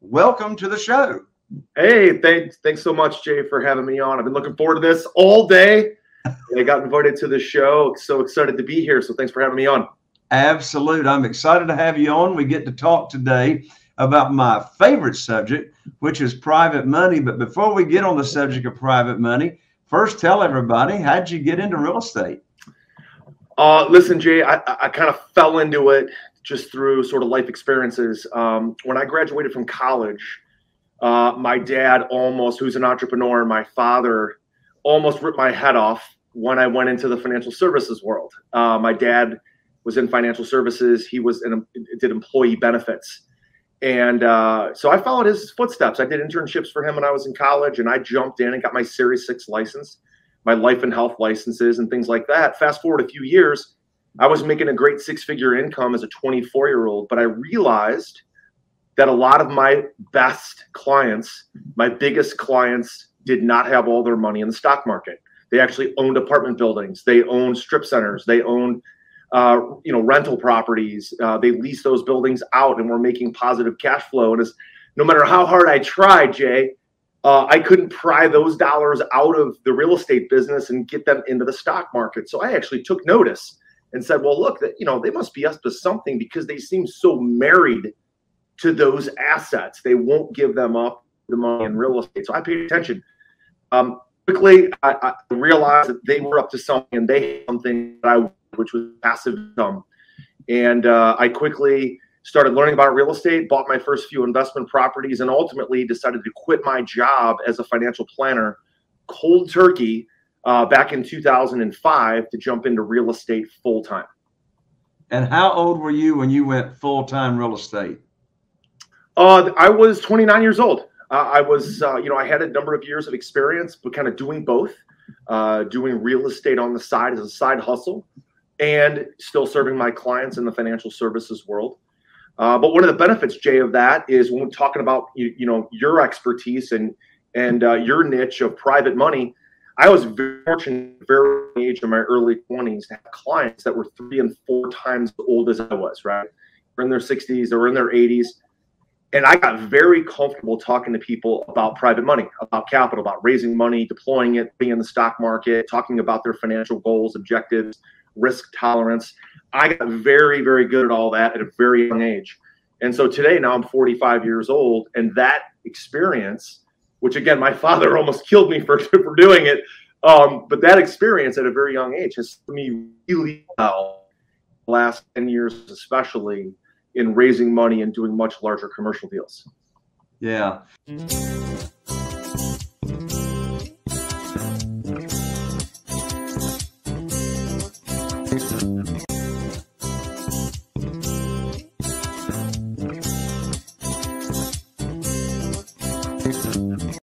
Welcome to the show. Hey, thanks, thanks so much, Jay, for having me on. I've been looking forward to this all day. I got invited to the show. So excited to be here. So thanks for having me on. Absolute. I'm excited to have you on. We get to talk today about my favorite subject, which is private money. But before we get on the subject of private money, first tell everybody how'd you get into real estate? Uh, listen, Jay, I, I kind of fell into it just through sort of life experiences. Um, when I graduated from college, uh, my dad almost, who's an entrepreneur, my father almost ripped my head off when I went into the financial services world. Uh, my dad was in financial services. He was in did employee benefits, and uh, so I followed his footsteps. I did internships for him when I was in college, and I jumped in and got my Series Six license, my life and health licenses, and things like that. Fast forward a few years, I was making a great six figure income as a 24 year old, but I realized that a lot of my best clients, my biggest clients, did not have all their money in the stock market. They actually owned apartment buildings, they owned strip centers, they owned uh, you know, rental properties. Uh, they lease those buildings out, and we're making positive cash flow. And it's, no matter how hard I tried, Jay, uh, I couldn't pry those dollars out of the real estate business and get them into the stock market. So I actually took notice and said, "Well, look, that you know, they must be up to something because they seem so married to those assets. They won't give them up the money in real estate." So I paid attention. Um, quickly, I, I realized that they were up to something, and they had something that I which was passive income. And uh, I quickly started learning about real estate, bought my first few investment properties, and ultimately decided to quit my job as a financial planner cold turkey uh, back in 2005 to jump into real estate full time. And how old were you when you went full time real estate? Uh, I was 29 years old. Uh, I was, uh, you know, I had a number of years of experience, but kind of doing both, uh, doing real estate on the side as a side hustle, and still serving my clients in the financial services world. Uh, but one of the benefits, Jay, of that is when we're talking about you, you know your expertise and and uh, your niche of private money. I was very fortunate, very age in my early 20s, to have clients that were three and four times as old as I was. Right, they're in their 60s, they were in their 80s, and I got very comfortable talking to people about private money, about capital, about raising money, deploying it, being in the stock market, talking about their financial goals, objectives, risk tolerance. I got very, very good at all that at a very young age. And so today, now I'm 45 years old, and that experience, which again, my father almost killed me for, for doing it, um, but that experience at a very young age has served me really well, last 10 years especially, in raising money and doing much larger commercial deals. Yeah.